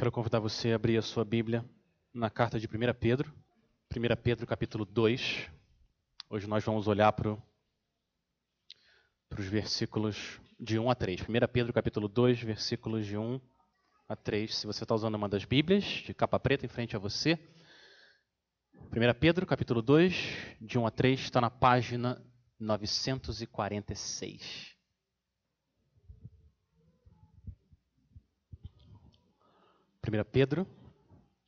Quero convidar você a abrir a sua Bíblia na carta de 1 Pedro, 1 Pedro capítulo 2. Hoje nós vamos olhar para, para os versículos de 1 a 3. 1 Pedro capítulo 2, versículos de 1 a 3. Se você está usando uma das Bíblias, de capa preta em frente a você. 1 Pedro capítulo 2, de 1 a 3, está na página 946. 1 Pedro,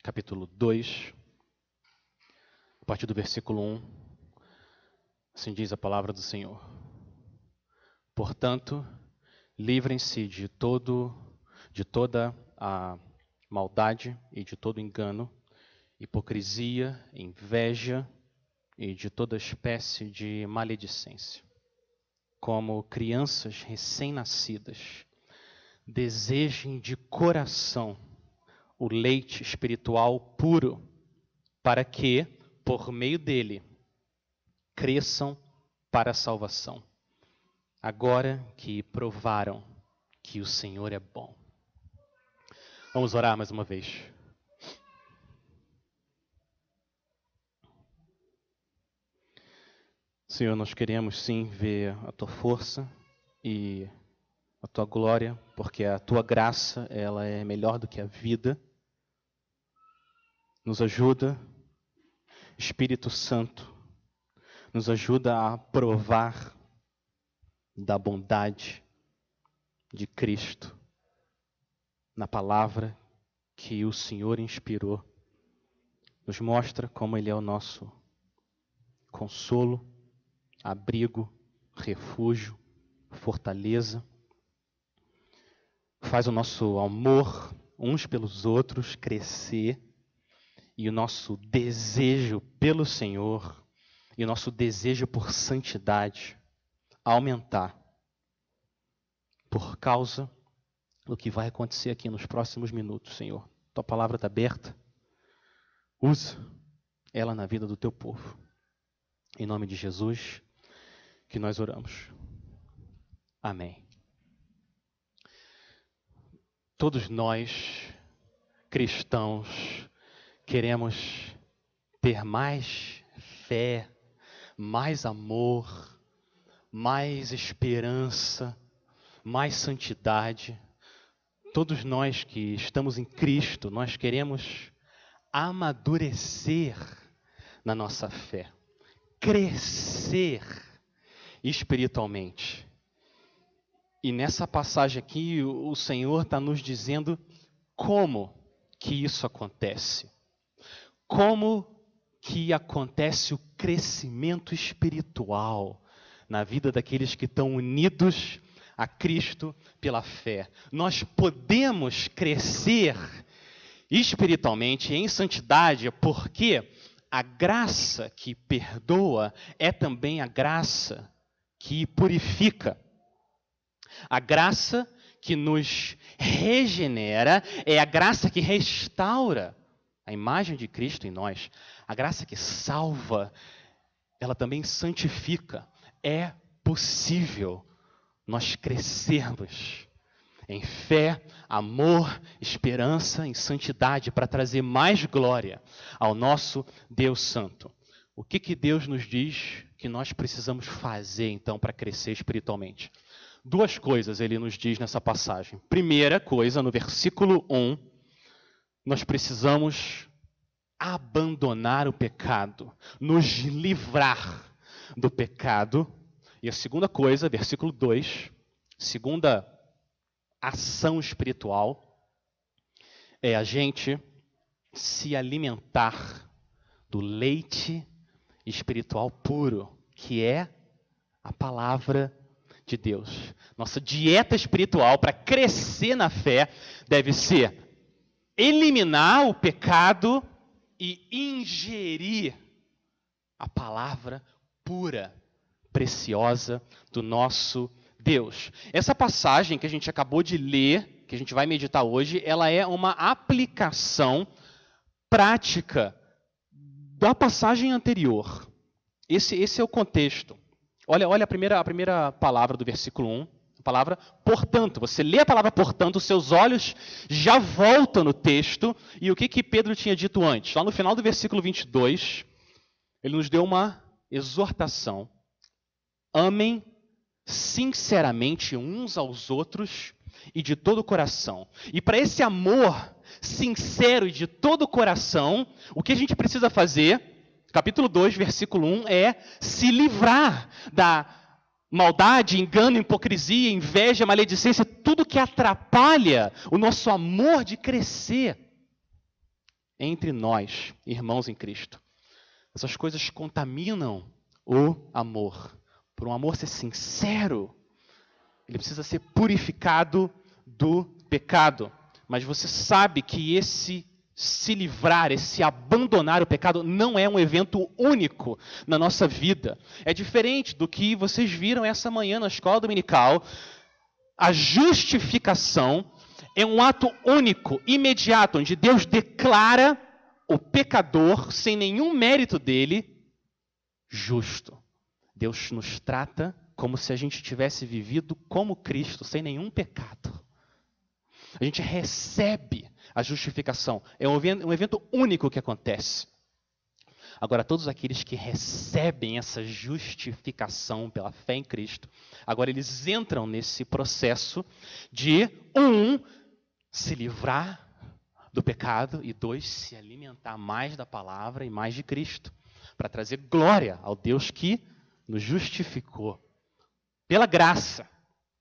capítulo 2, a partir do versículo 1, assim diz a palavra do Senhor. Portanto, livrem-se de todo de toda a maldade e de todo engano, hipocrisia, inveja e de toda espécie de maledicência. Como crianças recém-nascidas, desejem de coração o leite espiritual puro, para que, por meio dele, cresçam para a salvação. Agora que provaram que o Senhor é bom. Vamos orar mais uma vez. Senhor, nós queremos sim ver a tua força e a tua glória, porque a tua graça, ela é melhor do que a vida. Nos ajuda, Espírito Santo, nos ajuda a provar da bondade de Cristo na palavra que o Senhor inspirou. Nos mostra como Ele é o nosso consolo, abrigo, refúgio, fortaleza. Faz o nosso amor uns pelos outros crescer e o nosso desejo pelo Senhor e o nosso desejo por santidade aumentar por causa do que vai acontecer aqui nos próximos minutos, Senhor. Tua palavra está aberta. Usa ela na vida do teu povo. Em nome de Jesus, que nós oramos. Amém. Todos nós, cristãos, queremos ter mais fé, mais amor, mais esperança, mais santidade. Todos nós que estamos em Cristo, nós queremos amadurecer na nossa fé, crescer espiritualmente. E nessa passagem aqui, o Senhor está nos dizendo como que isso acontece como que acontece o crescimento espiritual na vida daqueles que estão unidos a Cristo pela fé. Nós podemos crescer espiritualmente em santidade porque a graça que perdoa é também a graça que purifica. A graça que nos regenera é a graça que restaura a imagem de Cristo em nós, a graça que salva, ela também santifica. É possível nós crescermos em fé, amor, esperança, em santidade para trazer mais glória ao nosso Deus Santo. O que, que Deus nos diz que nós precisamos fazer então para crescer espiritualmente? Duas coisas ele nos diz nessa passagem. Primeira coisa, no versículo 1, nós precisamos abandonar o pecado, nos livrar do pecado. E a segunda coisa, versículo 2, segunda ação espiritual, é a gente se alimentar do leite espiritual puro, que é a palavra de Deus. Nossa dieta espiritual para crescer na fé deve ser eliminar o pecado e ingerir a palavra pura, preciosa do nosso Deus. Essa passagem que a gente acabou de ler, que a gente vai meditar hoje, ela é uma aplicação prática da passagem anterior. Esse, esse é o contexto. Olha, olha a, primeira, a primeira palavra do versículo 1, A palavra portanto. Você lê a palavra portanto, seus olhos já voltam no texto. E o que, que Pedro tinha dito antes? Lá no final do versículo 22, ele nos deu uma exortação. Amem sinceramente uns aos outros e de todo o coração. E para esse amor sincero e de todo o coração, o que a gente precisa fazer, capítulo 2, versículo 1, é se livrar da maldade, engano, hipocrisia, inveja, maledicência, tudo que atrapalha o nosso amor de crescer entre nós, irmãos em Cristo. Essas coisas contaminam o amor. Por um amor ser sincero, ele precisa ser purificado do pecado. Mas você sabe que esse se livrar, esse abandonar o pecado, não é um evento único na nossa vida. É diferente do que vocês viram essa manhã na escola dominical. A justificação é um ato único, imediato, onde Deus declara o pecador, sem nenhum mérito dele, justo. Deus nos trata como se a gente tivesse vivido como Cristo, sem nenhum pecado. A gente recebe a justificação. É um evento, único que acontece. Agora, todos aqueles que recebem essa justificação pela fé em Cristo, agora eles entram nesse processo de, um, se livrar do pecado e, dois, se alimentar mais da palavra e mais de Cristo, para trazer glória ao Deus que nos justificou pela graça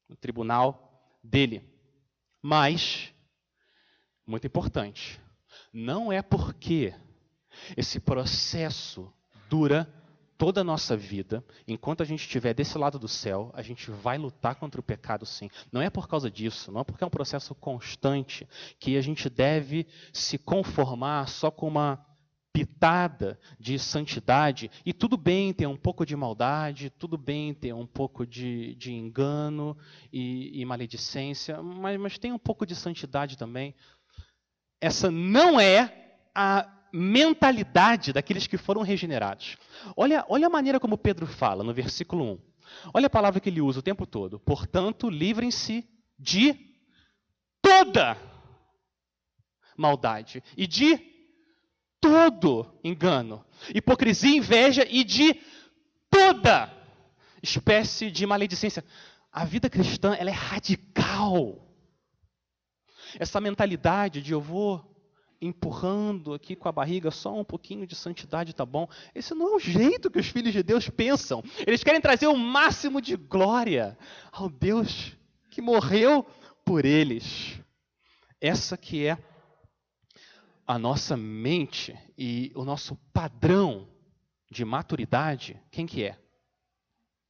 no tribunal dele. Mas, muito importante, não é porque esse processo dura toda a nossa vida, enquanto a gente estiver desse lado do céu, a gente vai lutar contra o pecado sim. Não é por causa disso, não é porque é um processo constante que a gente deve se conformar só com uma pitada de santidade, e tudo bem ter um pouco de maldade, tudo bem ter um pouco de, de engano e, e maledicência, mas, mas tem um pouco de santidade também. Essa não é a mentalidade daqueles que foram regenerados. Olha, olha a maneira como Pedro fala no versículo 1. Olha a palavra que ele usa o tempo todo. Portanto, livrem-se de toda maldade e de todo engano, hipocrisia, inveja e de toda espécie de maledicência. A vida cristã ela é radical. Essa mentalidade de eu vou empurrando aqui com a barriga só um pouquinho de santidade tá bom. Esse não é o jeito que os filhos de Deus pensam. Eles querem trazer o máximo de glória ao Deus que morreu por eles. Essa que é a nossa mente e o nosso padrão de maturidade, quem que é?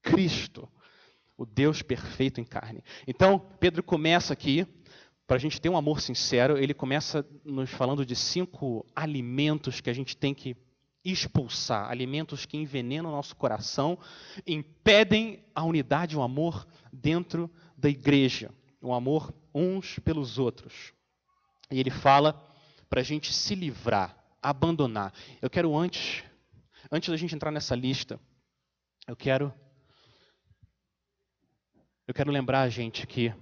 Cristo, o Deus perfeito em carne. Então, Pedro começa aqui, para a gente ter um amor sincero, ele começa nos falando de cinco alimentos que a gente tem que expulsar, alimentos que envenenam o nosso coração, impedem a unidade, o amor dentro da igreja, o amor uns pelos outros. E ele fala para a gente se livrar, abandonar. Eu quero antes, antes da gente entrar nessa lista, eu quero eu quero lembrar a gente que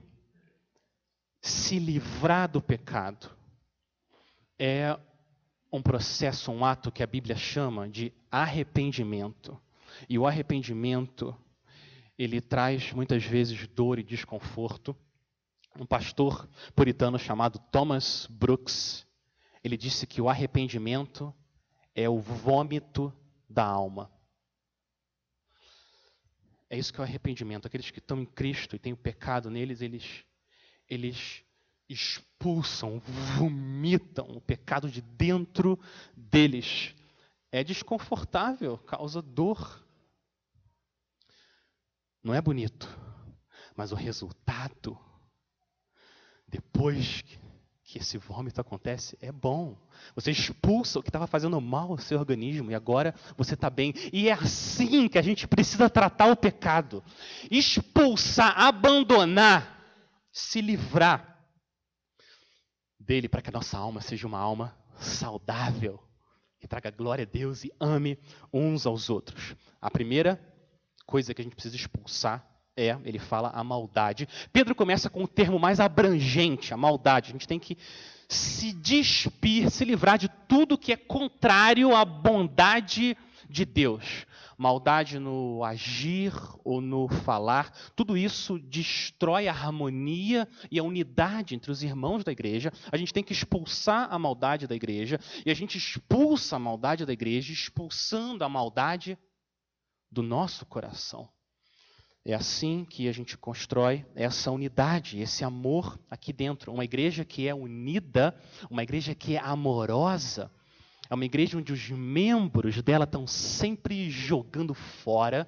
se livrar do pecado é um processo, um ato que a Bíblia chama de arrependimento. E o arrependimento, ele traz muitas vezes dor e desconforto. Um pastor puritano chamado Thomas Brooks, ele disse que o arrependimento é o vômito da alma. É isso que é o arrependimento. Aqueles que estão em Cristo e têm o pecado neles, eles, eles expulsam, vomitam o pecado de dentro deles. É desconfortável, causa dor. Não é bonito, mas o resultado, depois que esse vômito acontece é bom. Você expulsa o que estava fazendo mal ao seu organismo e agora você está bem. E é assim que a gente precisa tratar o pecado: expulsar, abandonar, se livrar dele para que a nossa alma seja uma alma saudável, que traga glória a Deus e ame uns aos outros. A primeira coisa que a gente precisa expulsar É, ele fala a maldade. Pedro começa com o termo mais abrangente, a maldade. A gente tem que se despir, se livrar de tudo que é contrário à bondade de Deus. Maldade no agir ou no falar, tudo isso destrói a harmonia e a unidade entre os irmãos da igreja. A gente tem que expulsar a maldade da igreja, e a gente expulsa a maldade da igreja, expulsando a maldade do nosso coração. É assim que a gente constrói essa unidade, esse amor aqui dentro. Uma igreja que é unida, uma igreja que é amorosa, é uma igreja onde os membros dela estão sempre jogando fora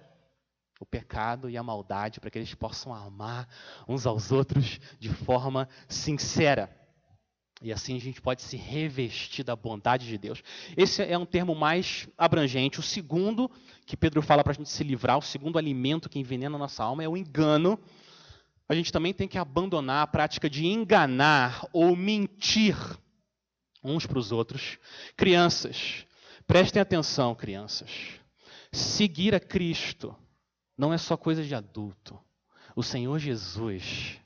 o pecado e a maldade para que eles possam amar uns aos outros de forma sincera. E assim a gente pode se revestir da bondade de Deus. Esse é um termo mais abrangente. O segundo que Pedro fala para a gente se livrar, o segundo alimento que envenena a nossa alma é o engano. A gente também tem que abandonar a prática de enganar ou mentir uns para os outros. Crianças, prestem atenção, crianças. Seguir a Cristo não é só coisa de adulto. O Senhor Jesus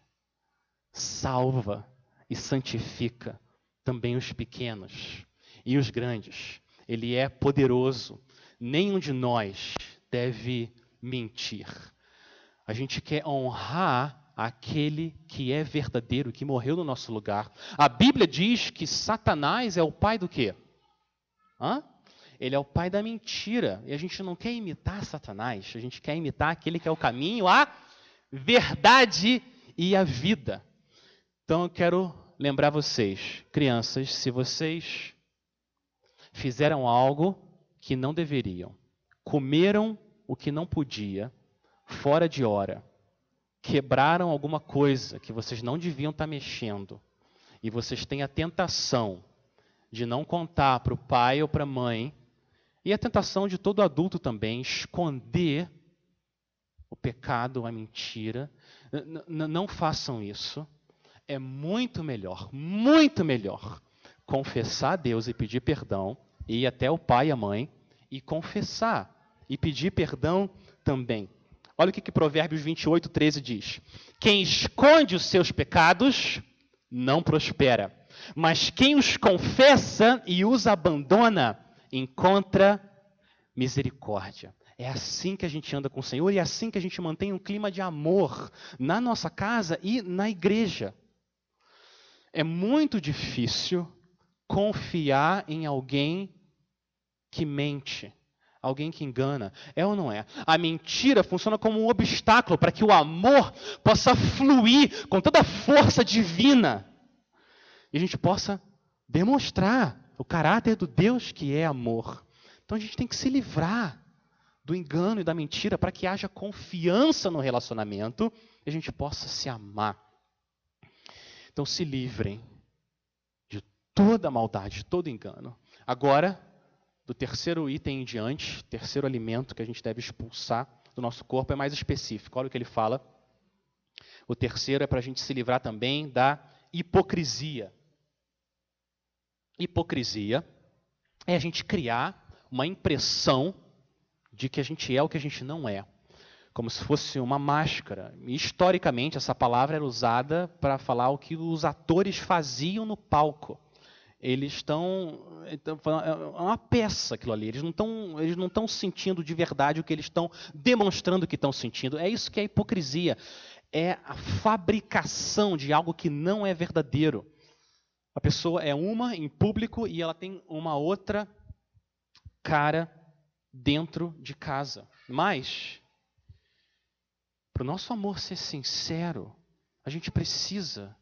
salva e santifica também os pequenos e os grandes. Ele é poderoso. Nenhum de nós deve mentir. A gente quer honrar aquele que é verdadeiro, que morreu no nosso lugar. A Bíblia diz que Satanás é o pai do quê? Hã? Ele é o pai da mentira. E a gente não quer imitar Satanás, a gente quer imitar aquele que é o caminho, a verdade e a vida. Então eu quero lembrar vocês, crianças, se vocês fizeram algo que não deveriam, comeram o que não podia, fora de hora, quebraram alguma coisa que vocês não deviam estar mexendo, e vocês têm a tentação de não contar para o pai ou para a mãe, e a tentação de todo adulto também, esconder o pecado, a mentira, não façam isso é muito melhor, muito melhor confessar a Deus e pedir perdão, e ir até o pai e a mãe e confessar e pedir perdão também. Olha o que, que Provérbios 28, 13 diz: Quem esconde os seus pecados não prospera, mas quem os confessa e os abandona encontra misericórdia. É assim que a gente anda com o Senhor e é assim que a gente mantém um clima de amor na nossa casa e na igreja. É muito difícil confiar em alguém que mente, alguém que engana. É ou não é? A mentira funciona como um obstáculo para que o amor possa fluir com toda a força divina e a gente possa demonstrar o caráter do Deus que é amor. Então a gente tem que se livrar do engano e da mentira para que haja confiança no relacionamento e a gente possa se amar. Então se livrem de toda maldade, de todo engano. Agora, do terceiro item em diante, terceiro alimento que a gente deve expulsar do nosso corpo é mais específico. Olha o que ele fala. O terceiro é para a gente se livrar também da hipocrisia. Hipocrisia é a gente criar uma impressão de que a gente é o que a gente não é como se fosse uma máscara. Historicamente, essa palavra era usada para falar o que os atores faziam no palco. Eles estão. É uma peça aquilo ali. Eles não estão eles não estão sentindo de verdade o que eles estão demonstrando que estão sentindo. É isso que é hipocrisia. É a fabricação de algo que não é verdadeiro. A pessoa é uma em público e ela tem uma outra cara dentro de casa. Mas para o nosso amor ser sincero, a gente precisa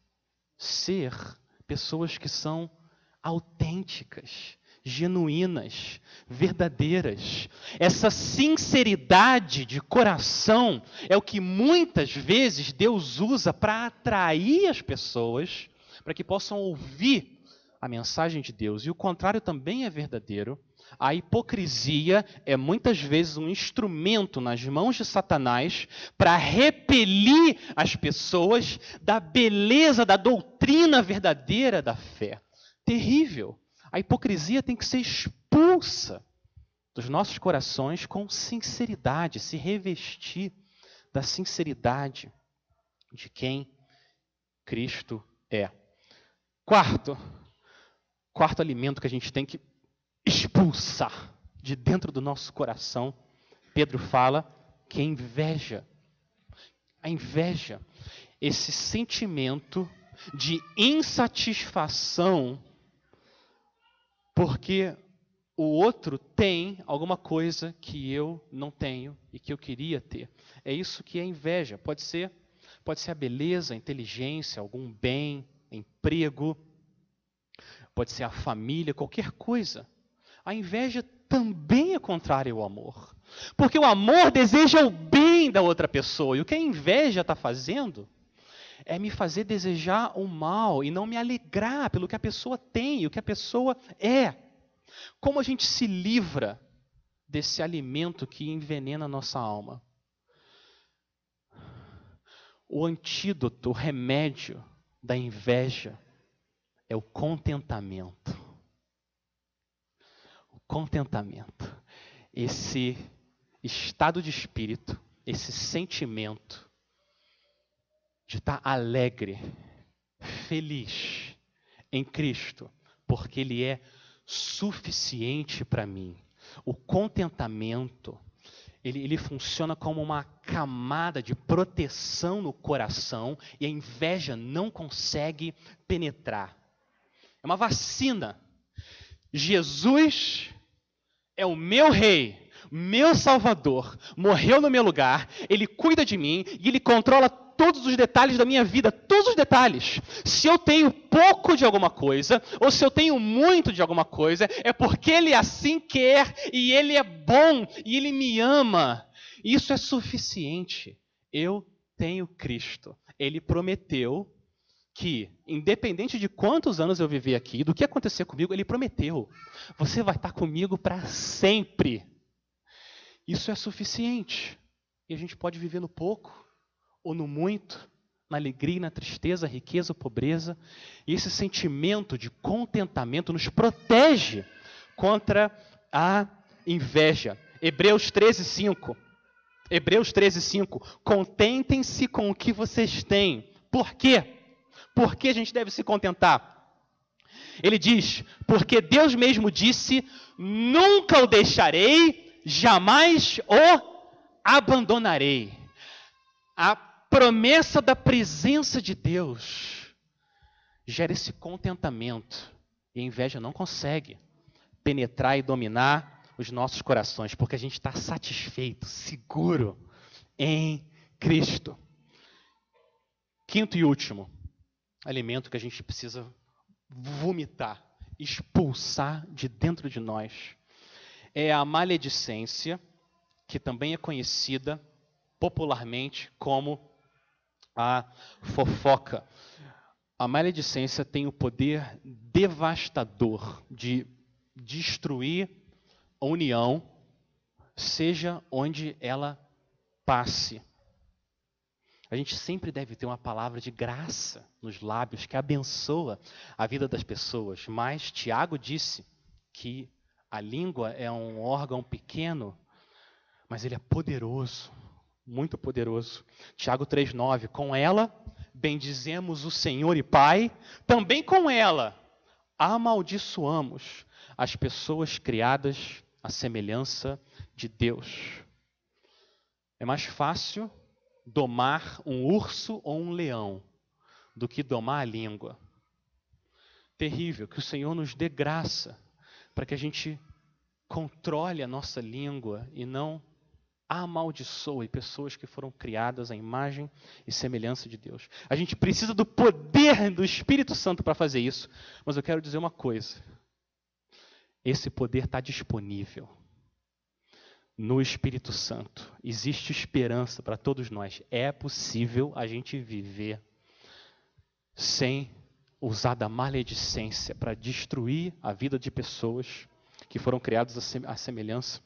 ser pessoas que são autênticas, genuínas, verdadeiras. Essa sinceridade de coração é o que muitas vezes Deus usa para atrair as pessoas, para que possam ouvir a mensagem de Deus. E o contrário também é verdadeiro. A hipocrisia é muitas vezes um instrumento nas mãos de Satanás para repelir as pessoas da beleza da doutrina verdadeira da fé. Terrível. A hipocrisia tem que ser expulsa dos nossos corações com sinceridade, se revestir da sinceridade de quem Cristo é. Quarto, quarto alimento que a gente tem que expulsar de dentro do nosso coração, Pedro fala que é inveja. A inveja, esse sentimento de insatisfação porque o outro tem alguma coisa que eu não tenho e que eu queria ter. É isso que é inveja. Pode ser, pode ser a beleza, a inteligência, algum bem, emprego, pode ser a família, qualquer coisa. A inveja também é contrária ao amor. Porque o amor deseja o bem da outra pessoa. E o que a inveja está fazendo é me fazer desejar o mal e não me alegrar pelo que a pessoa tem, o que a pessoa é. Como a gente se livra desse alimento que envenena a nossa alma? O antídoto, o remédio da inveja é o contentamento. O contentamento. Esse estado de espírito, esse sentimento de estar alegre, feliz em Cristo, porque Ele é suficiente para mim. O contentamento, ele, ele funciona como uma camada de proteção no coração e a inveja não consegue penetrar. É uma vacina. Jesus é o meu rei, meu salvador, morreu no meu lugar, ele cuida de mim e ele controla todos os detalhes da minha vida, todos os detalhes. Se eu tenho pouco de alguma coisa, ou se eu tenho muito de alguma coisa, é porque Ele assim quer, e Ele é bom, e Ele me ama. Isso é suficiente. Eu tenho Cristo. Ele prometeu que, independente de quantos anos eu viver aqui, do que acontecer comigo, Ele prometeu: você vai estar comigo para sempre. Isso é suficiente. E a gente pode viver no pouco ou no muito, na alegria, na tristeza, riqueza ou pobreza. E esse sentimento de contentamento nos protege contra a inveja. Hebreus 13, 5. Hebreus 13, 5. Contentem-se com o que vocês têm. Por quê? Por que a gente deve se contentar? Ele diz: Porque Deus mesmo disse: Nunca o deixarei, jamais o abandonarei. A promessa da presença de Deus gera esse contentamento. E a inveja não consegue penetrar e dominar os nossos corações, porque a gente está satisfeito, seguro em Cristo. Quinto e último alimento que a gente precisa vomitar, expulsar de dentro de nós, é a maledicência, que também é conhecida popularmente como a fofoca. A maledicência tem o poder devastador de destruir a união, seja onde ela passe. A gente sempre deve ter uma palavra de graça nos lábios que abençoa a vida das pessoas. Mas Tiago disse que a língua é um órgão pequeno, mas ele é poderoso muito poderoso. Tiago 3,9: Com ela bendizemos o Senhor e Pai, também com ela amaldiçoamos as pessoas criadas à semelhança de Deus. É mais fácil domar um urso ou um leão do que domar a língua. Terrível, que o Senhor nos dê graça para que a gente controle a nossa língua e não amaldiçoe pessoas que foram criadas à imagem e semelhança de Deus. A gente precisa do poder do Espírito Santo para fazer isso. Mas eu quero dizer uma coisa: esse poder está disponível no Espírito Santo. Existe esperança para todos nós. É possível a gente viver sem usar da maledicência para destruir a vida de pessoas que foram criadas à semelhança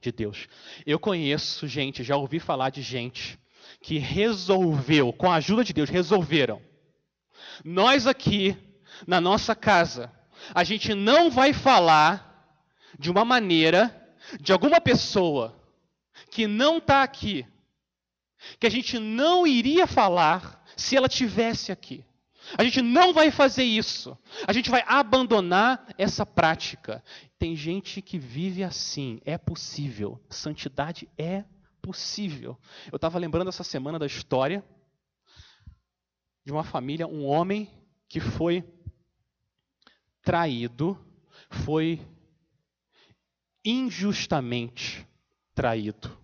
de Deus. Eu conheço gente, já ouvi falar de gente que resolveu, com a ajuda de Deus, resolveram. Nós aqui, na nossa casa, a gente não vai falar de uma maneira de alguma pessoa que não está aqui, que a gente não iria falar se ela tivesse aqui. A gente não vai fazer isso. A gente vai abandonar essa prática. Tem gente que vive assim. É possível. Santidade é possível. Eu estava lembrando essa semana da história de uma família, um homem que foi traído, foi injustamente traído.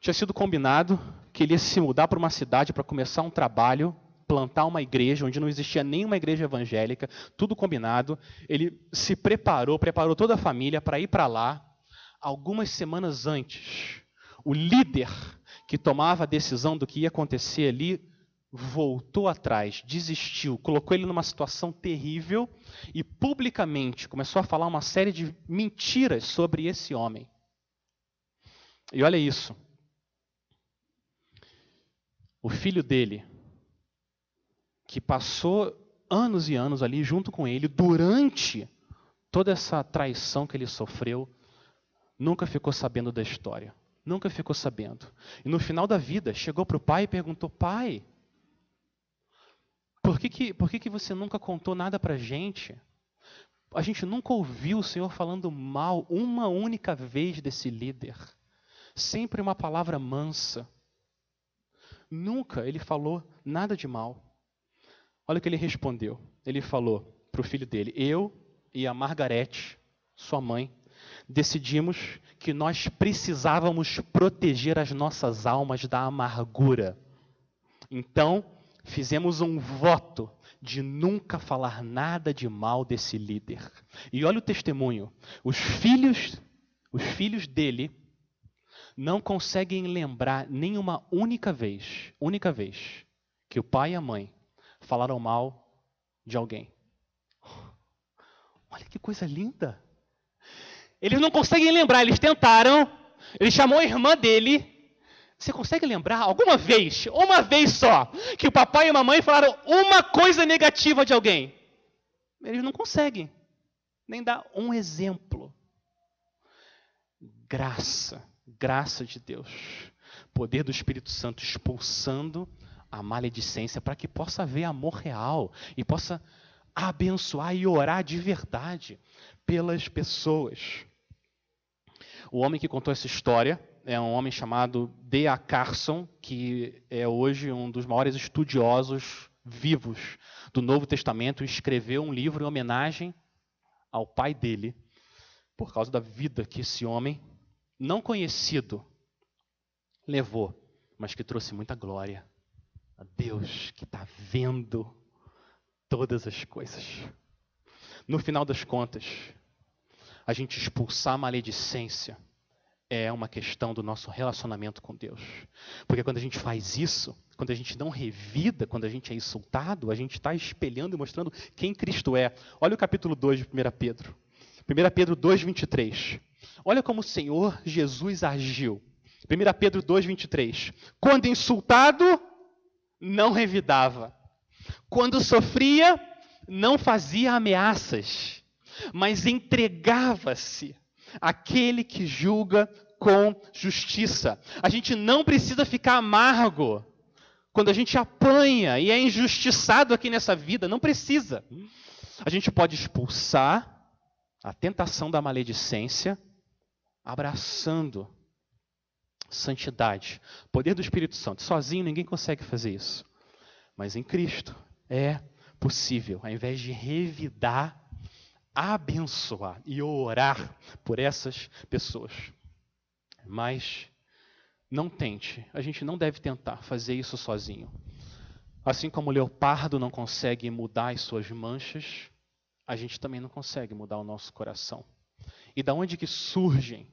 Tinha sido combinado que ele ia se mudar para uma cidade para começar um trabalho, plantar uma igreja onde não existia nenhuma igreja evangélica, tudo combinado. Ele se preparou, preparou toda a família para ir para lá. Algumas semanas antes, o líder que tomava a decisão do que ia acontecer ali voltou atrás, desistiu, colocou ele numa situação terrível e publicamente começou a falar uma série de mentiras sobre esse homem. E olha isso. O filho dele, que passou anos e anos ali junto com ele, durante toda essa traição que ele sofreu, nunca ficou sabendo da história. Nunca ficou sabendo. E no final da vida, chegou para o pai e perguntou: Pai, por que, que, por que, que você nunca contou nada para a gente? A gente nunca ouviu o Senhor falando mal uma única vez desse líder. Sempre uma palavra mansa. Nunca ele falou nada de mal. Olha o que ele respondeu. Ele falou para o filho dele: Eu e a Margarete, sua mãe, decidimos que nós precisávamos proteger as nossas almas da amargura. Então, fizemos um voto de nunca falar nada de mal desse líder. E olha o testemunho. Os filhos, os filhos dele não conseguem lembrar nenhuma única vez, única vez que o pai e a mãe falaram mal de alguém. Olha que coisa linda. Eles não conseguem lembrar, eles tentaram. Ele chamou a irmã dele você consegue lembrar alguma vez, uma vez só, que o papai e a mamãe falaram uma coisa negativa de alguém? Eles não conseguem nem dar um exemplo. Graça, graça de Deus, poder do Espírito Santo expulsando a maledicência para que possa haver amor real e possa abençoar e orar de verdade pelas pessoas. O homem que contou essa história é um homem chamado D.A. Carson, que é hoje um dos maiores estudiosos vivos do Novo Testamento, escreveu um livro em homenagem ao pai dele, por causa da vida que esse homem, não conhecido, levou, mas que trouxe muita glória a Deus que está vendo todas as coisas. No final das contas, a gente expulsar a maledicência é uma questão do nosso relacionamento com Deus. Porque quando a gente faz isso, quando a gente não revida, quando a gente é insultado, a gente está espelhando e mostrando quem Cristo é. Olha o capítulo 2 de 1 Pedro. 1 Pedro 2, 23. Olha como o Senhor Jesus agiu. 1 Pedro 2, 23. Quando insultado, não revidava. Quando sofria, não fazia ameaças, mas entregava-se aquele que julga com justiça. A gente não precisa ficar amargo quando a gente apanha e é injustiçado aqui nessa vida, não precisa. A gente pode expulsar a tentação da maledicência abraçando santidade, poder do Espírito Santo. Sozinho ninguém consegue fazer isso. Mas em Cristo é possível, ao invés de revidar abençoar e orar por essas pessoas. Mas não tente, a gente não deve tentar fazer isso sozinho. Assim como o leopardo não consegue mudar as suas manchas, a gente também não consegue mudar o nosso coração. E da onde que surgem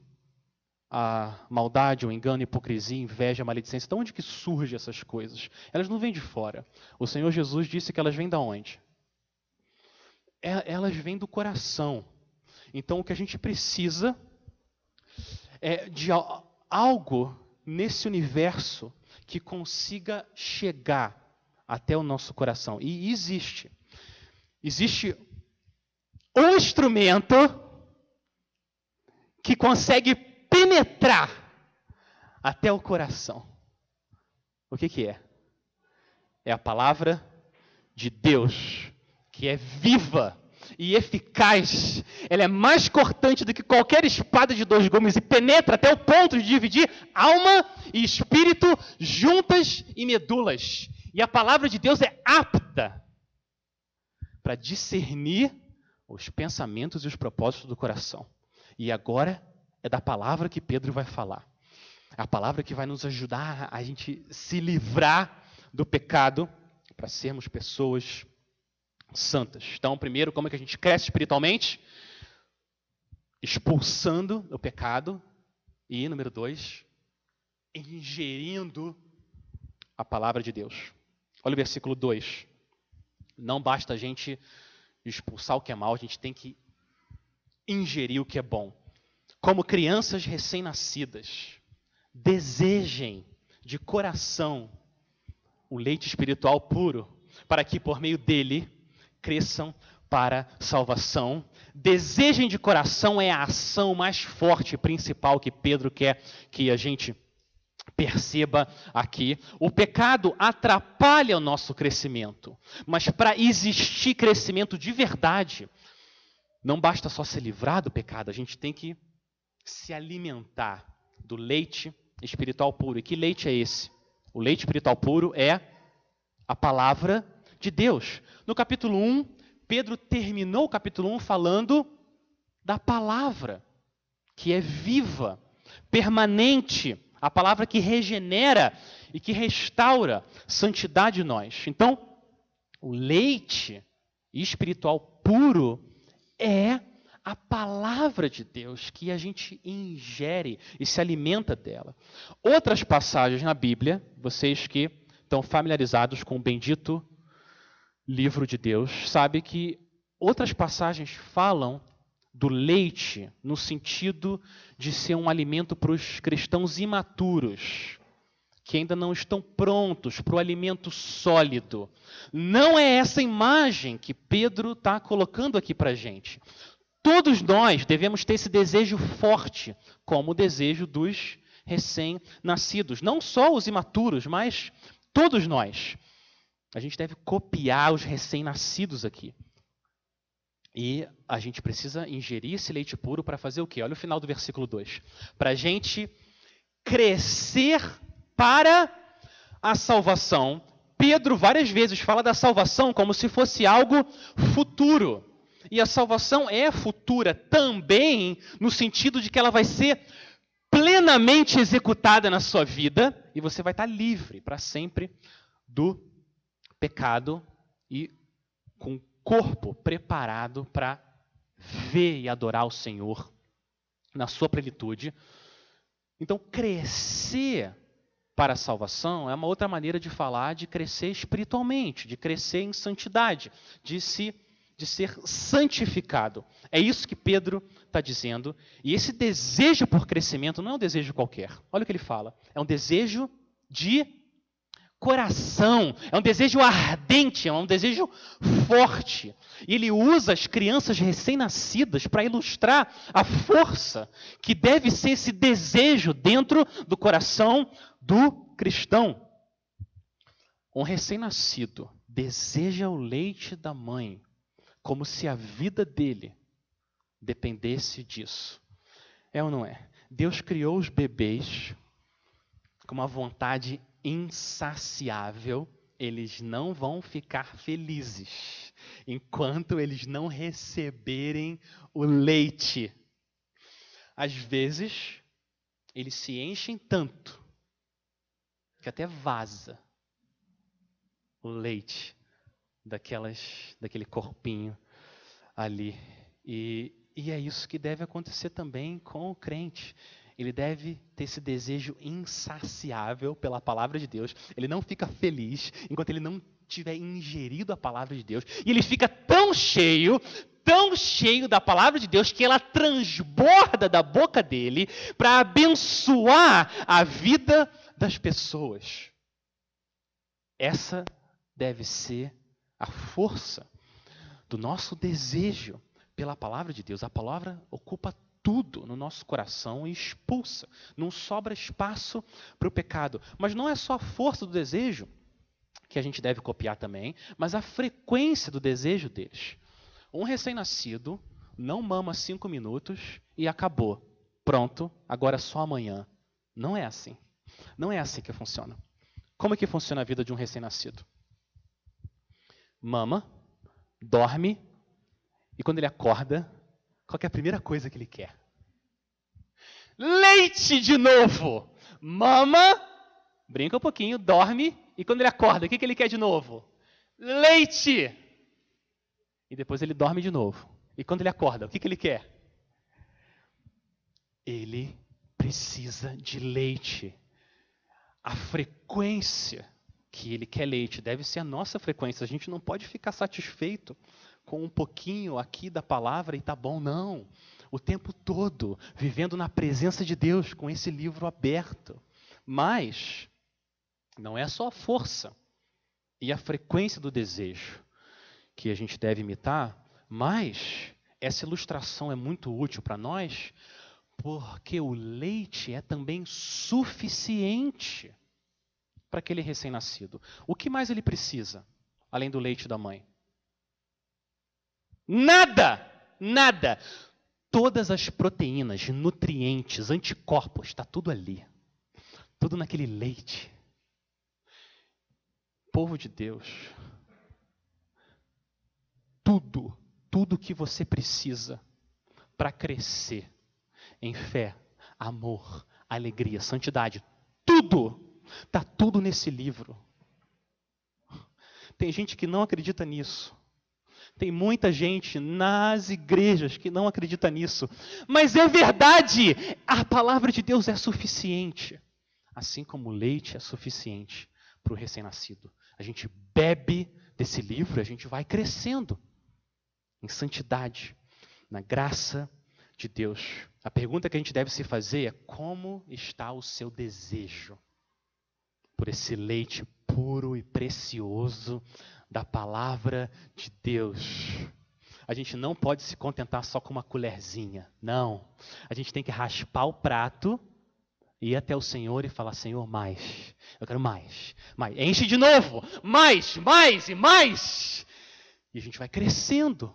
a maldade, o engano, a hipocrisia, a inveja, a maledicência? Da onde que surgem essas coisas? Elas não vêm de fora. O Senhor Jesus disse que elas vêm da onde? É, elas vêm do coração. Então, o que a gente precisa é de algo nesse universo que consiga chegar até o nosso coração. E existe. Existe um instrumento que consegue penetrar até o coração. O que, que é? É a palavra de Deus, que é viva e eficaz. Ela é mais cortante do que qualquer espada de dois gumes e penetra até o ponto de dividir alma e espírito juntas e medulas. E a palavra de Deus é apta para discernir os pensamentos e os propósitos do coração. E agora é da palavra que Pedro vai falar. A palavra que vai nos ajudar a gente se livrar do pecado para sermos pessoas santas. Então, primeiro, como é que a gente cresce espiritualmente? Expulsando o pecado. E, número dois, ingerindo a palavra de Deus. Olha o versículo 2. Não basta a gente expulsar o que é mal, a gente tem que ingerir o que é bom. Como crianças recém-nascidas, desejem de coração o leite espiritual puro, para que por meio dele cresçam para salvação. Desejem de coração é a ação mais forte e principal que Pedro quer que a gente perceba aqui. O pecado atrapalha o nosso crescimento, mas para existir crescimento de verdade, não basta só se livrar do pecado, a gente tem que se alimentar do leite espiritual puro. E que leite é esse? O leite espiritual puro é a palavra de Deus. No capítulo 1, Pedro terminou o capítulo 1 falando da palavra, que é viva, permanente, a palavra que regenera e que restaura santidade em nós. Então, o leite espiritual puro é a palavra de Deus que a gente ingere e se alimenta dela. Outras passagens na Bíblia, vocês que estão familiarizados com o bendito livro de Deus, sabe que outras passagens falam do leite no sentido de ser um alimento para os cristãos imaturos, que ainda não estão prontos para o alimento sólido. Não é essa imagem que Pedro está colocando aqui para a gente. Todos nós devemos ter esse desejo forte, como o desejo dos recém-nascidos. Não só os imaturos, mas todos nós. A gente deve copiar os recém-nascidos aqui. E a gente precisa ingerir esse leite puro para fazer o quê? Olha o final do versículo 2. Para a gente crescer para a salvação. Pedro várias vezes fala da salvação como se fosse algo futuro. E a salvação é futura também, no sentido de que ela vai ser plenamente executada na sua vida e você vai estar livre para sempre do pecado e com o corpo preparado para ver e adorar o Senhor na sua plenitude. Então, crescer para a salvação é uma outra maneira de falar de crescer espiritualmente, de crescer em santidade, de se de ser santificado. É isso que Pedro está dizendo. E esse desejo por crescimento não é um desejo qualquer. Olha o que ele fala. É um desejo de coração, é um desejo ardente, é um desejo forte. E ele usa as crianças recém-nascidas para ilustrar a força que deve ser esse desejo dentro do coração do cristão. Um recém-nascido deseja o leite da mãe, como se a vida dele dependesse disso. É ou não é? Deus criou os bebês com uma vontade insaciável, eles não vão ficar felizes enquanto eles não receberem o leite. Às vezes, eles se enchem tanto que até vaza o leite daquelas, daquele corpinho ali. E, e é isso que deve acontecer também com o crente ele deve ter esse desejo insaciável pela palavra de Deus. Ele não fica feliz enquanto ele não tiver ingerido a palavra de Deus. E ele fica tão cheio, tão cheio da palavra de Deus que ela transborda da boca dele para abençoar a vida das pessoas. Essa deve ser a força do nosso desejo pela palavra de Deus. A palavra ocupa tudo no nosso coração e expulsa. Não sobra espaço para o pecado. Mas não é só a força do desejo que a gente deve copiar também, mas a frequência do desejo deles. Um recém-nascido não mama cinco minutos e acabou. Pronto, agora é só amanhã. Não é assim. Não é assim que funciona. Como é que funciona a vida de um recém-nascido? Mama, dorme, e quando ele acorda, qual é a primeira coisa que ele quer? Leite de novo! Mama, brinca um pouquinho, dorme, e quando ele acorda, o que, que ele quer de novo? Leite! E depois ele dorme de novo. E quando ele acorda, o que, que ele quer? Ele precisa de leite. A frequência que ele quer leite deve ser a nossa frequência. A gente não pode ficar satisfeito com um pouquinho aqui da palavra e tá bom, não. O tempo todo vivendo na presença de Deus com esse livro aberto. Mas não é só a força e a frequência do desejo que a gente deve imitar, mas essa ilustração é muito útil para nós, porque o leite é também suficiente para aquele recém-nascido. O que mais ele precisa, além do leite da mãe? Nada! Nada! Todas as proteínas, nutrientes, anticorpos, está tudo ali. Tudo naquele leite. Povo de Deus. Tudo, tudo que você precisa para crescer em fé, amor, alegria, santidade, tudo Está tudo nesse livro. Tem gente que não acredita nisso. Tem muita gente nas igrejas que não acredita nisso. Mas é verdade! A palavra de Deus é suficiente. Assim como o leite é suficiente para o recém-nascido. A gente bebe desse livro, a gente vai crescendo em santidade, na graça de Deus. A pergunta que a gente deve se fazer é: como está o seu desejo? Por esse leite puro e precioso da palavra de Deus. A gente não pode se contentar só com uma colherzinha. Não. A gente tem que raspar o prato ir até o Senhor e falar: Senhor, mais. Eu quero mais. Mais. Enche de novo. Mais, mais e mais. E a gente vai crescendo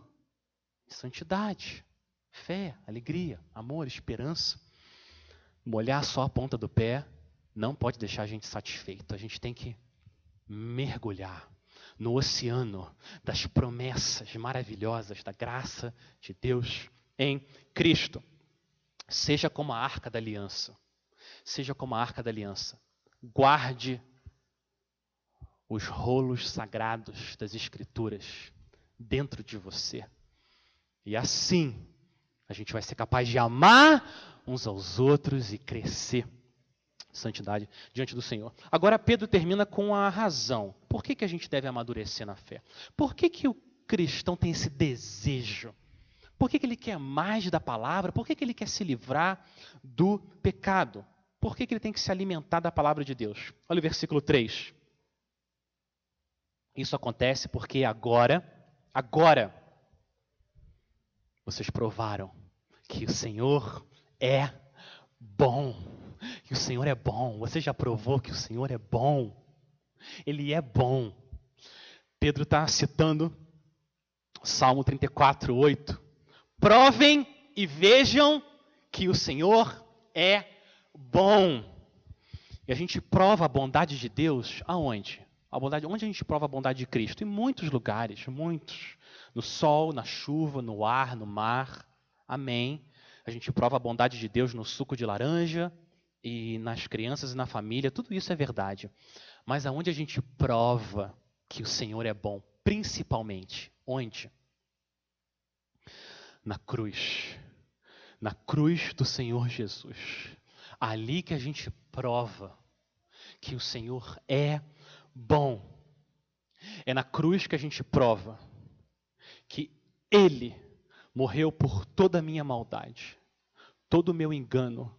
em santidade, fé, alegria, amor, esperança. Molhar só a ponta do pé não pode deixar a gente satisfeito. A gente tem que mergulhar no oceano das promessas maravilhosas da graça de Deus em Cristo. Seja como a arca da aliança. Seja como a arca da aliança. Guarde os rolos sagrados das Escrituras dentro de você. E assim a gente vai ser capaz de amar uns aos outros e crescer santidade diante do Senhor. Agora, Pedro termina com a razão. Por que, que a gente deve amadurecer na fé? Por que, que o cristão tem esse desejo? Por que, que ele quer mais da palavra? Por que, que ele quer se livrar do pecado? Por que, que ele tem que se alimentar da palavra de Deus? Olha o versículo 3. Isso acontece porque agora, agora, vocês provaram que o Senhor é bom que o Senhor é bom. Você já provou que o Senhor é bom? Ele é bom. Pedro está citando Salmo 34, 8. Provem e vejam que o Senhor é bom. E a gente prova a bondade de Deus aonde? A bondade, onde a gente prova a bondade de Cristo? Em muitos lugares, muitos. No sol, na chuva, no ar, no mar. Amém. A gente prova a bondade de Deus no suco de laranja, e nas crianças e na família, tudo isso é verdade. Mas aonde a gente prova que o Senhor é bom, principalmente, onde? Na cruz. Na cruz do Senhor Jesus. Ali que a gente prova que o Senhor é bom. É na cruz que a gente prova que Ele morreu por toda a minha maldade, todo o meu engano,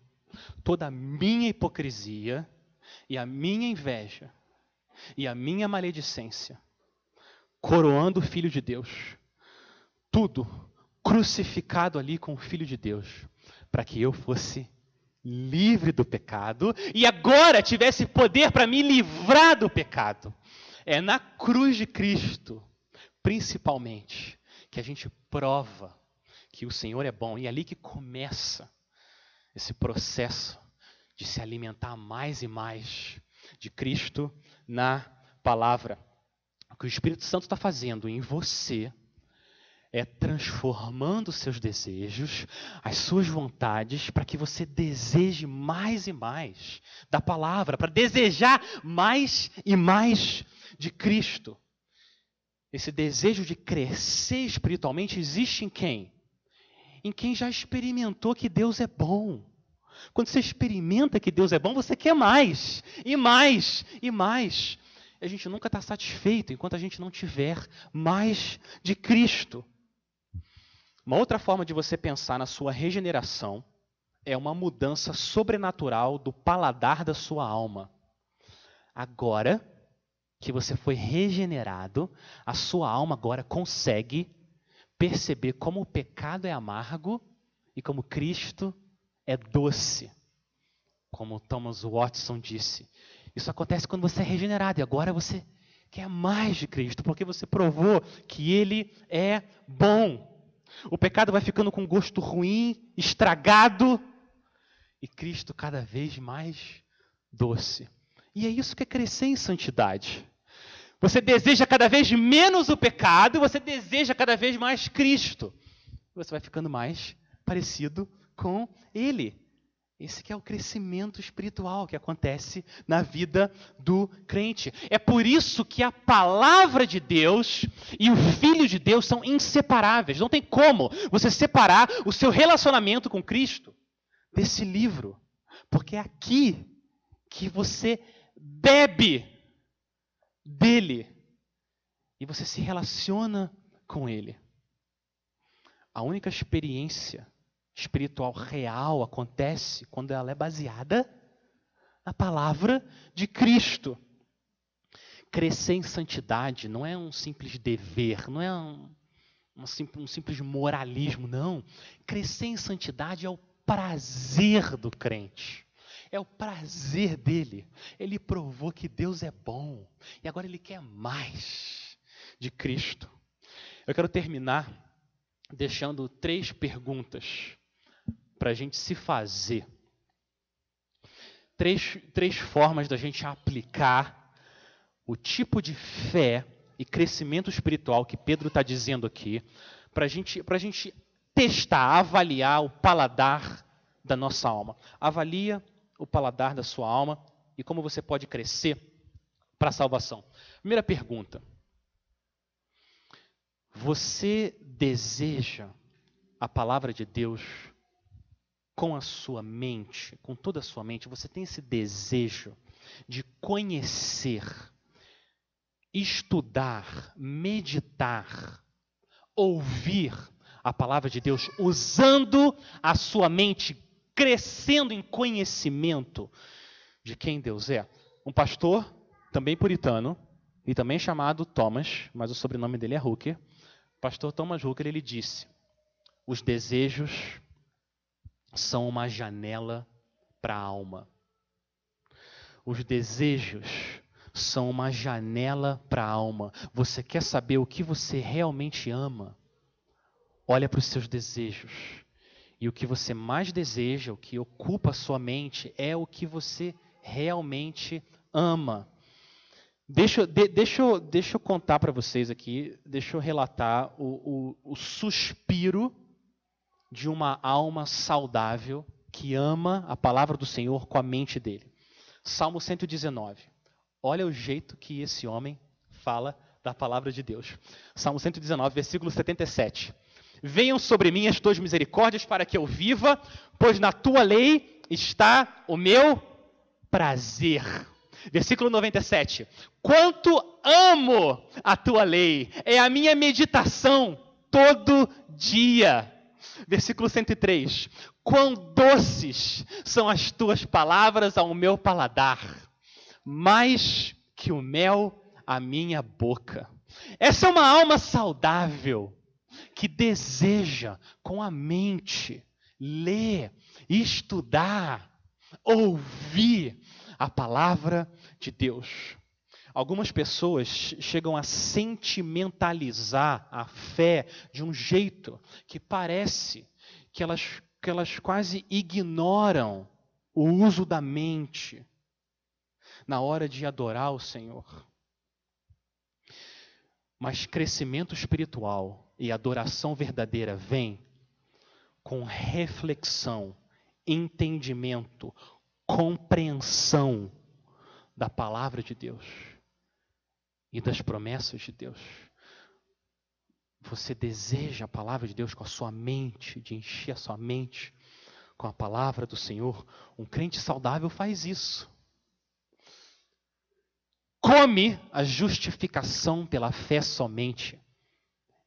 toda a minha hipocrisia e a minha inveja e a minha maledicência, coroando o Filho de Deus. Tudo crucificado ali com o Filho de Deus, para que eu fosse livre do pecado e agora tivesse poder para me livrar do pecado. É na cruz de Cristo, principalmente, que a gente prova que o Senhor é bom e é ali que começa esse processo de se alimentar mais e mais de Cristo na palavra. O que o Espírito Santo está fazendo em você é transformando seus desejos, as suas vontades, para que você deseje mais e mais da palavra, para desejar mais e mais de Cristo. Esse desejo de crescer espiritualmente existe em quem? Em quem já experimentou que Deus é bom. Quando você experimenta que Deus é bom, você quer mais, e mais, e mais. A gente nunca está satisfeito enquanto a gente não tiver mais de Cristo. Uma outra forma de você pensar na sua regeneração é uma mudança sobrenatural do paladar da sua alma. Agora que você foi regenerado, a sua alma agora consegue perceber como o pecado é amargo e como Cristo é doce. Como Thomas Watson disse. Isso acontece quando você é regenerado e agora você quer mais de Cristo, porque você provou que Ele é bom. O pecado vai ficando com gosto ruim, estragado, e Cristo cada vez mais doce. E é isso que é crescer em santidade. Você deseja cada vez menos o pecado, você deseja cada vez mais Cristo. Você vai ficando mais parecido com Ele. Esse que é o crescimento espiritual que acontece na vida do crente. É por isso que a palavra de Deus e o Filho de Deus são inseparáveis. Não tem como você separar o seu relacionamento com Cristo desse livro. Porque é aqui que você bebe dele e você se relaciona com ele. A única experiência espiritual real acontece quando ela é baseada na palavra de Cristo. Crescer em santidade não é um simples dever, não é um, um, simples, simples moralismo, não. Crescer em santidade é o prazer do crente. É o prazer dele. Ele provou que Deus é bom. E agora ele quer mais de Cristo. Eu quero terminar deixando três perguntas para a gente se fazer. Três, três formas da gente aplicar o tipo de fé e crescimento espiritual que Pedro está dizendo aqui, para gente, a gente testar, avaliar o paladar da nossa alma. Avalia o paladar da sua alma e como você pode crescer para a salvação. Primeira pergunta: Você deseja a palavra de Deus com a sua mente, com toda a sua mente, você tem esse desejo de conhecer, estudar, meditar, ouvir a palavra de Deus, usando a sua mente, crescendo em conhecimento de quem Deus é. Um pastor, também puritano, e também chamado Thomas, mas o sobrenome dele é Hooker. pastor Thomas Hooker, ele disse: os desejos são uma janela para a alma. Os desejos são uma janela para a alma. Você quer saber o que você realmente ama? Olha para os seus desejos. E o que você mais deseja, o que ocupa a sua mente, é o que você realmente ama. Deixa, de, deixa, deixa eu contar para vocês aqui, deixa eu relatar o, o, o suspiro de uma alma saudável que ama a palavra do Senhor com a mente dele. Salmo 119. Olha o jeito que esse homem fala da palavra de Deus. Salmo 119, versículo 77. Venham sobre mim as tuas misericórdias para que eu viva, pois na tua lei está o meu prazer. Versículo 97. Quanto amo a tua lei, é a minha meditação todo dia. Versículo 103. Quão doces são as tuas palavras ao meu paladar, mais que o mel à minha boca. Essa é uma alma saudável que deseja com a mente ler, estudar, ouvir a palavra de Deus. Algumas pessoas chegam a sentimentalizar a fé de um jeito que parece que elas, que elas quase ignoram o uso da mente na hora de adorar o Senhor. Mas crescimento espiritual e adoração verdadeira vem com reflexão, entendimento, compreensão da palavra de Deus e das promessas de Deus. Você deseja a palavra de Deus com a sua mente, de encher a sua mente com a palavra do Senhor. Um crente saudável faz isso. Come a justificação pela fé somente.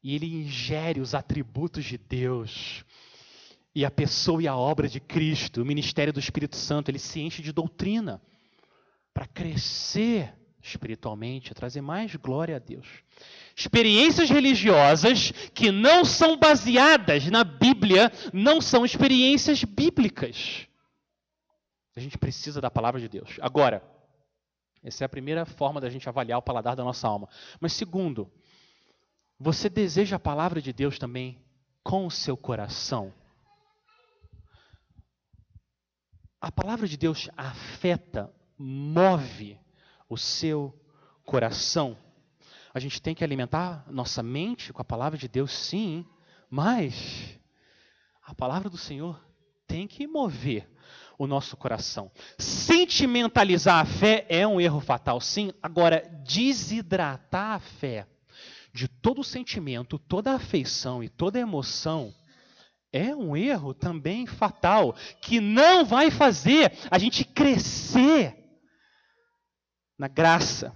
E ele ingere os atributos de Deus. E a pessoa e a obra de Cristo, o ministério do Espírito Santo, ele se enche de doutrina para crescer espiritualmente, trazer mais glória a Deus. Experiências religiosas que não são baseadas na Bíblia não são experiências bíblicas. A gente precisa da palavra de Deus. Agora, essa é a primeira forma da gente avaliar o paladar da nossa alma. Mas segundo, você deseja a palavra de Deus também com o seu coração? A palavra de Deus afeta, move o seu coração. A gente tem que alimentar nossa mente com a palavra de Deus, sim, mas a palavra do Senhor tem que mover o nosso coração. Sentimentalizar a fé é um erro fatal, sim. Agora, desidratar a fé de todo sentimento, toda afeição e toda emoção é um erro também fatal, que não vai fazer a gente crescer na graça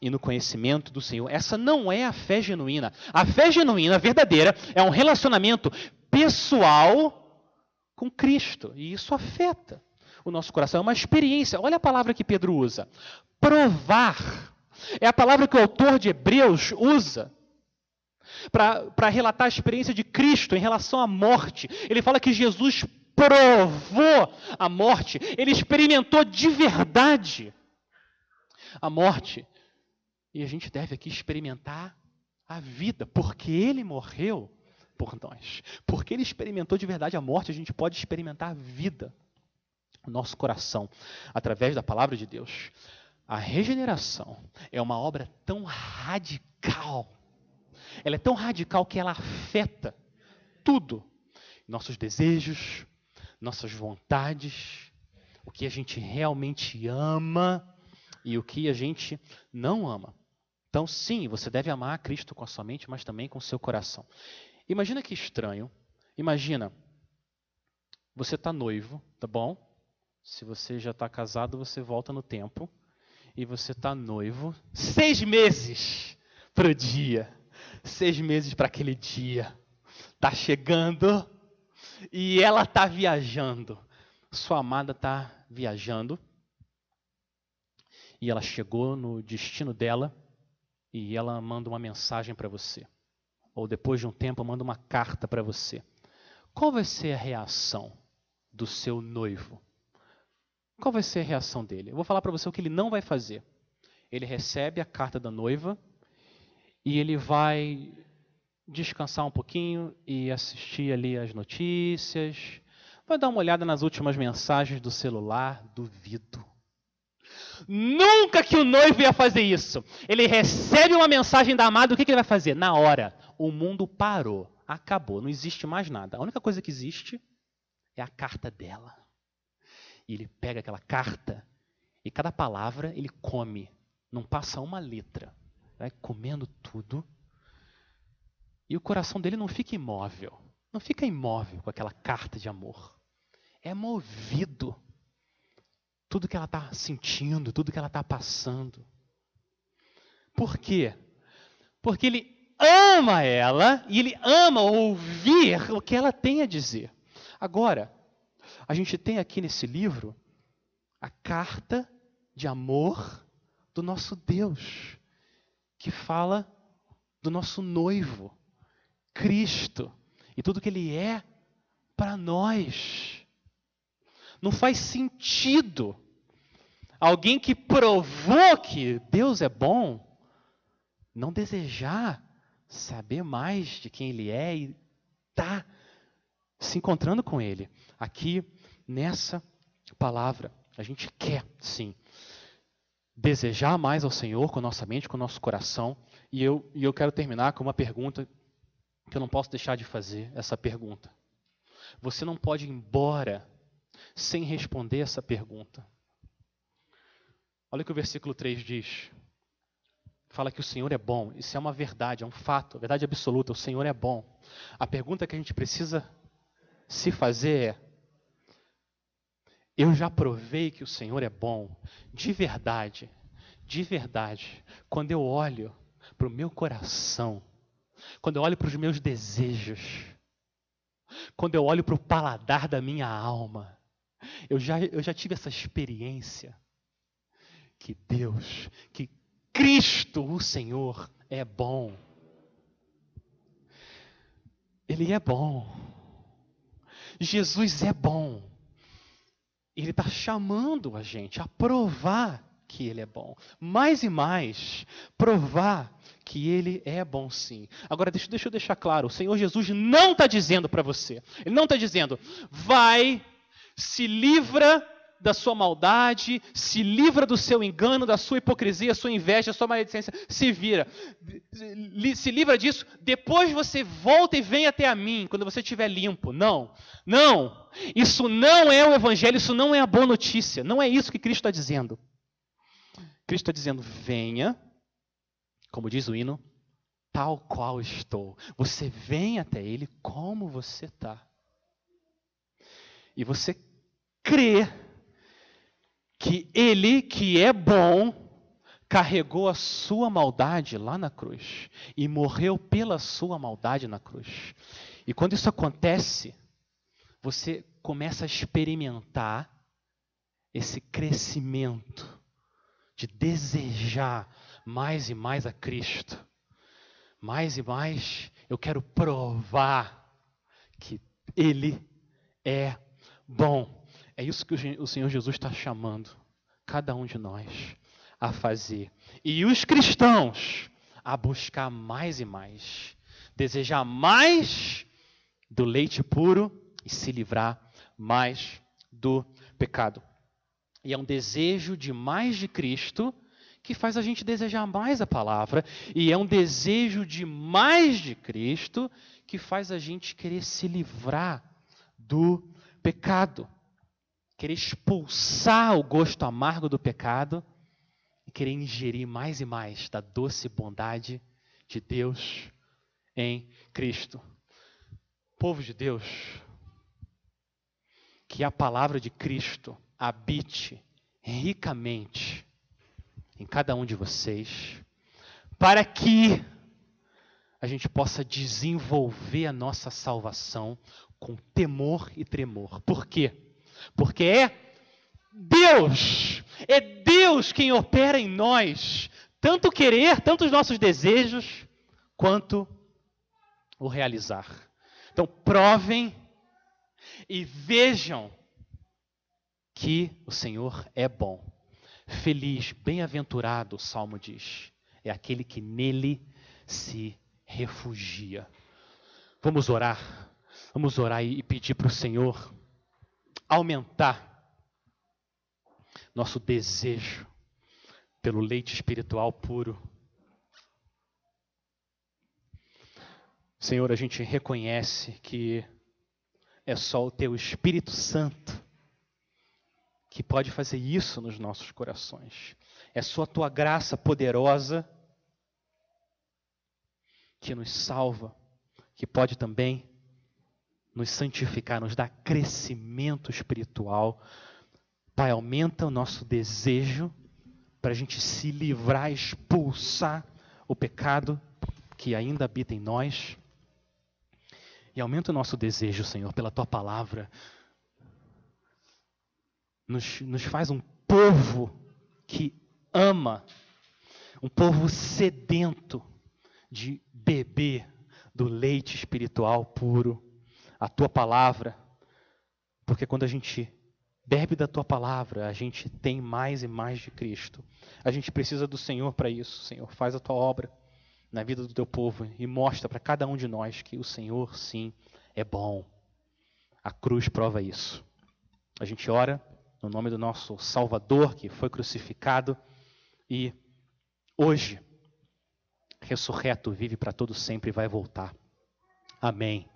e no conhecimento do Senhor. Essa não é a fé genuína. A fé genuína, verdadeira, é um relacionamento pessoal com Cristo. E isso afeta o nosso coração. É uma experiência. Olha a palavra que Pedro usa: provar. É a palavra que o autor de Hebreus usa para relatar a experiência de Cristo em relação à morte. Ele fala que Jesus provou a morte, ele experimentou de verdade a morte. E a gente deve aqui experimentar a vida, porque ele morreu por nós. Porque ele experimentou de verdade a morte, a gente pode experimentar a vida no nosso coração através da palavra de Deus. A regeneração é uma obra tão radical. Ela é tão radical que ela afeta tudo. Nossos desejos, nossas vontades, o que a gente realmente ama e o que a gente não ama. Então, sim, você deve amar a Cristo com a sua mente, mas também com o seu coração. Imagina que estranho. Imagina, você está noivo, tá bom? Se você já está casado, você volta no tempo. E você está noivo, seis meses para o dia. Seis meses para aquele dia. Está chegando e ela está viajando. Sua amada está viajando e ela chegou no destino dela e ela manda uma mensagem para você. Ou depois de um tempo manda uma carta para você. Qual vai ser a reação do seu noivo? Qual vai ser a reação dele? Eu vou falar para você o que ele não vai fazer. Ele recebe a carta da noiva e ele vai descansar um pouquinho e assistir ali as notícias. Vai dar uma olhada nas últimas mensagens do celular, duvido. Nunca que o noivo ia fazer isso. Ele recebe uma mensagem da amada, o que, que ele vai fazer? Na hora, o mundo parou, acabou, não existe mais nada. A única coisa que existe é a carta dela. E ele pega aquela carta e cada palavra ele come, não passa uma letra, vai comendo tudo. E o coração dele não fica imóvel, não fica imóvel com aquela carta de amor. É movido tudo que ela está sentindo, tudo que ela está passando. Por quê? Porque ele ama ela e ele ama ouvir o que ela tem a dizer. Agora, a gente tem aqui nesse livro a carta de amor do nosso Deus, que fala do nosso noivo, Cristo, e tudo que ele é para nós. Não faz sentido alguém que provou que Deus é bom não desejar saber mais de quem Ele é e tá se encontrando com Ele. Aqui, nessa palavra, a gente quer, sim, desejar mais ao Senhor com nossa mente, com nosso coração. E eu, e eu quero terminar com uma pergunta que eu não posso deixar de fazer essa pergunta. Você não pode ir embora sem responder essa pergunta. Olha o que o versículo 3 diz. Fala que o Senhor é bom. Isso é uma verdade, é um fato, verdade absoluta. O Senhor é bom. A pergunta que a gente precisa se fazer é: eu já provei que o Senhor é bom, de verdade, de verdade, quando eu olho para o meu coração, quando eu olho para os meus desejos, quando eu olho para o paladar da minha alma, eu já, eu já tive essa experiência que Deus, que Cristo, o Senhor, é bom. Ele é bom. Jesus é bom. Ele está chamando a gente a provar que Ele é bom. Mais e mais, provar que Ele é bom sim. Agora, deixa, deixa eu deixar claro: o Senhor Jesus não está dizendo para você, Ele não está dizendo, vai, se livra da sua maldade, se livra do seu engano, da sua hipocrisia, sua inveja, sua maledicência, se vira. Se livra disso, depois você volta e vem até a mim, quando você estiver limpo. Não, não. Isso não é o evangelho, isso não é a boa notícia. Não é isso que Cristo está dizendo. Cristo está dizendo: venha, como diz o hino, tal qual estou. Você vem até Ele como você está. E você crê que Ele, que é bom, carregou a sua maldade lá na cruz e morreu pela sua maldade na cruz. E quando isso acontece, você começa a experimentar esse crescimento de desejar mais e mais a Cristo. Mais e mais eu quero provar que Ele é bom. É isso que o Senhor Jesus está chamando cada um de nós a fazer. E os cristãos a buscar mais e mais. Desejar mais do leite puro e se livrar mais do pecado. E é um desejo de mais de Cristo que faz a gente desejar mais a palavra, e é um desejo de mais de Cristo que faz a gente querer se livrar do pecado querer expulsar o gosto amargo do pecado e querer ingerir mais e mais da doce bondade de Deus em Cristo. Povo de Deus, que a palavra de Cristo habite ricamente em cada um de vocês, para que a gente possa desenvolver a nossa salvação com temor e tremor. Por quê? Porque é Deus, é Deus quem opera em nós, tanto querer, tanto os nossos desejos, quanto o realizar. Então, provem e vejam que o Senhor é bom. Feliz, bem-aventurado, o salmo diz, é aquele que nele se refugia. Vamos orar, vamos orar e pedir para o Senhor aumentar nosso desejo pelo leite espiritual puro. Senhor, a gente reconhece que é só o Teu Espírito Santo que pode fazer isso nos nossos corações. É só a Tua graça poderosa que nos salva, que pode também nos santificar, nos dar crescimento espiritual. Pai, aumenta o nosso desejo para a gente se livrar, expulsar o pecado que ainda habita em nós. E aumenta o nosso desejo, Senhor, pela tua palavra. Nos, nos faz um povo que ama, um povo sedento de beber do leite espiritual puro a tua palavra, Porque quando a gente bebe da tua palavra, a gente tem mais e mais de Cristo. A gente precisa do Senhor para isso. Senhor, faz a tua obra na vida do teu povo e mostra para cada um de nós que o Senhor, sim, é bom. A cruz prova isso. A gente ora no nome do nosso Salvador que foi crucificado e hoje, ressurreto, vive para todo sempre e vai voltar. Amém.